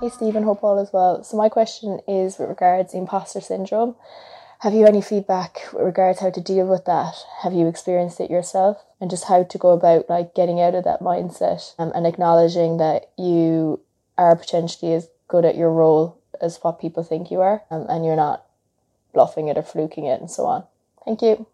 Hey Steven, hope all is well. So my question is with regards to imposter syndrome. Have you any feedback with regards how to deal with that? Have you experienced it yourself? And just how to go about like getting out of that mindset um, and acknowledging that you are potentially as good at your role as what people think you are um, and you're not bluffing it or fluking it and so on. Thank you.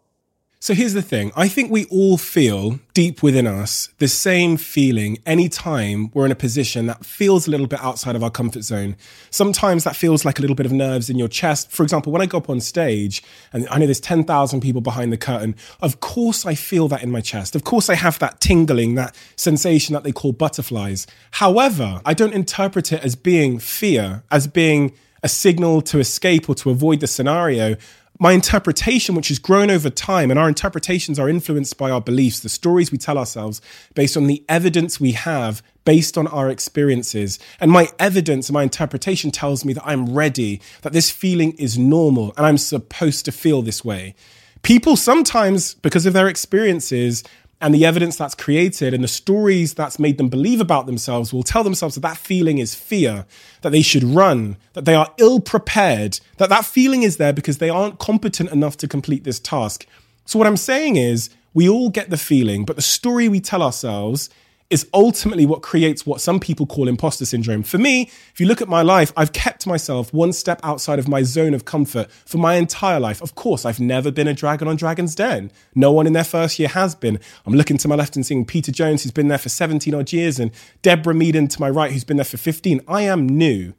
So here's the thing. I think we all feel deep within us the same feeling anytime we're in a position that feels a little bit outside of our comfort zone. Sometimes that feels like a little bit of nerves in your chest. For example, when I go up on stage and I know there's 10,000 people behind the curtain, of course I feel that in my chest. Of course I have that tingling, that sensation that they call butterflies. However, I don't interpret it as being fear, as being a signal to escape or to avoid the scenario my interpretation, which has grown over time, and our interpretations are influenced by our beliefs, the stories we tell ourselves based on the evidence we have based on our experiences. And my evidence, and my interpretation tells me that I'm ready, that this feeling is normal, and I'm supposed to feel this way. People sometimes, because of their experiences, and the evidence that's created and the stories that's made them believe about themselves will tell themselves that that feeling is fear, that they should run, that they are ill prepared, that that feeling is there because they aren't competent enough to complete this task. So, what I'm saying is, we all get the feeling, but the story we tell ourselves is ultimately what creates what some people call imposter syndrome. For me, if you look at my life, I've kept myself one step outside of my zone of comfort for my entire life. Of course, I've never been a dragon on Dragon's Den. No one in their first year has been. I'm looking to my left and seeing Peter Jones, who's been there for 17 odd years, and Deborah Meaden to my right, who's been there for 15. I am new.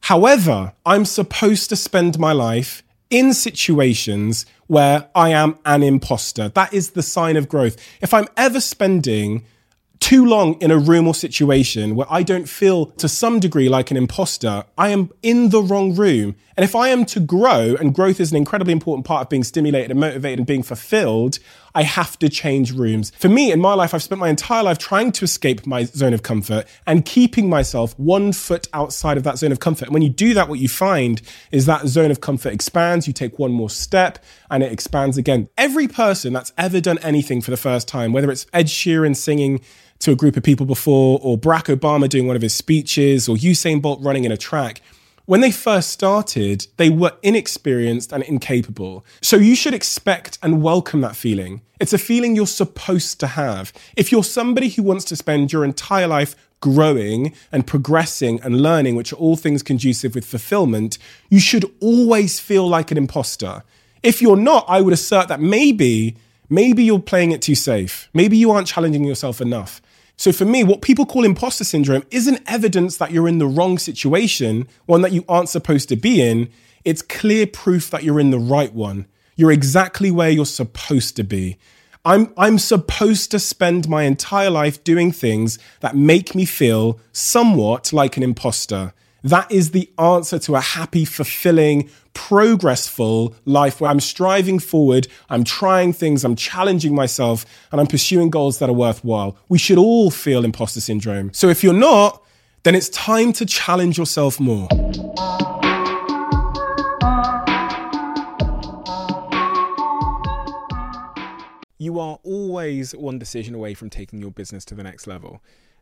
However, I'm supposed to spend my life in situations where I am an imposter. That is the sign of growth. If I'm ever spending too long in a room or situation where I don't feel to some degree like an imposter, I am in the wrong room. And if I am to grow, and growth is an incredibly important part of being stimulated and motivated and being fulfilled, I have to change rooms. For me, in my life, I've spent my entire life trying to escape my zone of comfort and keeping myself one foot outside of that zone of comfort. And when you do that, what you find is that zone of comfort expands. You take one more step and it expands again. Every person that's ever done anything for the first time, whether it's Ed Sheeran singing, to a group of people before, or Barack Obama doing one of his speeches, or Usain Bolt running in a track. When they first started, they were inexperienced and incapable. So you should expect and welcome that feeling. It's a feeling you're supposed to have. If you're somebody who wants to spend your entire life growing and progressing and learning, which are all things conducive with fulfillment, you should always feel like an imposter. If you're not, I would assert that maybe, maybe you're playing it too safe. Maybe you aren't challenging yourself enough. So for me, what people call imposter syndrome isn't evidence that you're in the wrong situation, one that you aren't supposed to be in. It's clear proof that you're in the right one. You're exactly where you're supposed to be. I'm, I'm supposed to spend my entire life doing things that make me feel somewhat like an imposter. That is the answer to a happy, fulfilling, progressful life where I'm striving forward, I'm trying things, I'm challenging myself, and I'm pursuing goals that are worthwhile. We should all feel imposter syndrome. So if you're not, then it's time to challenge yourself more. You are always one decision away from taking your business to the next level.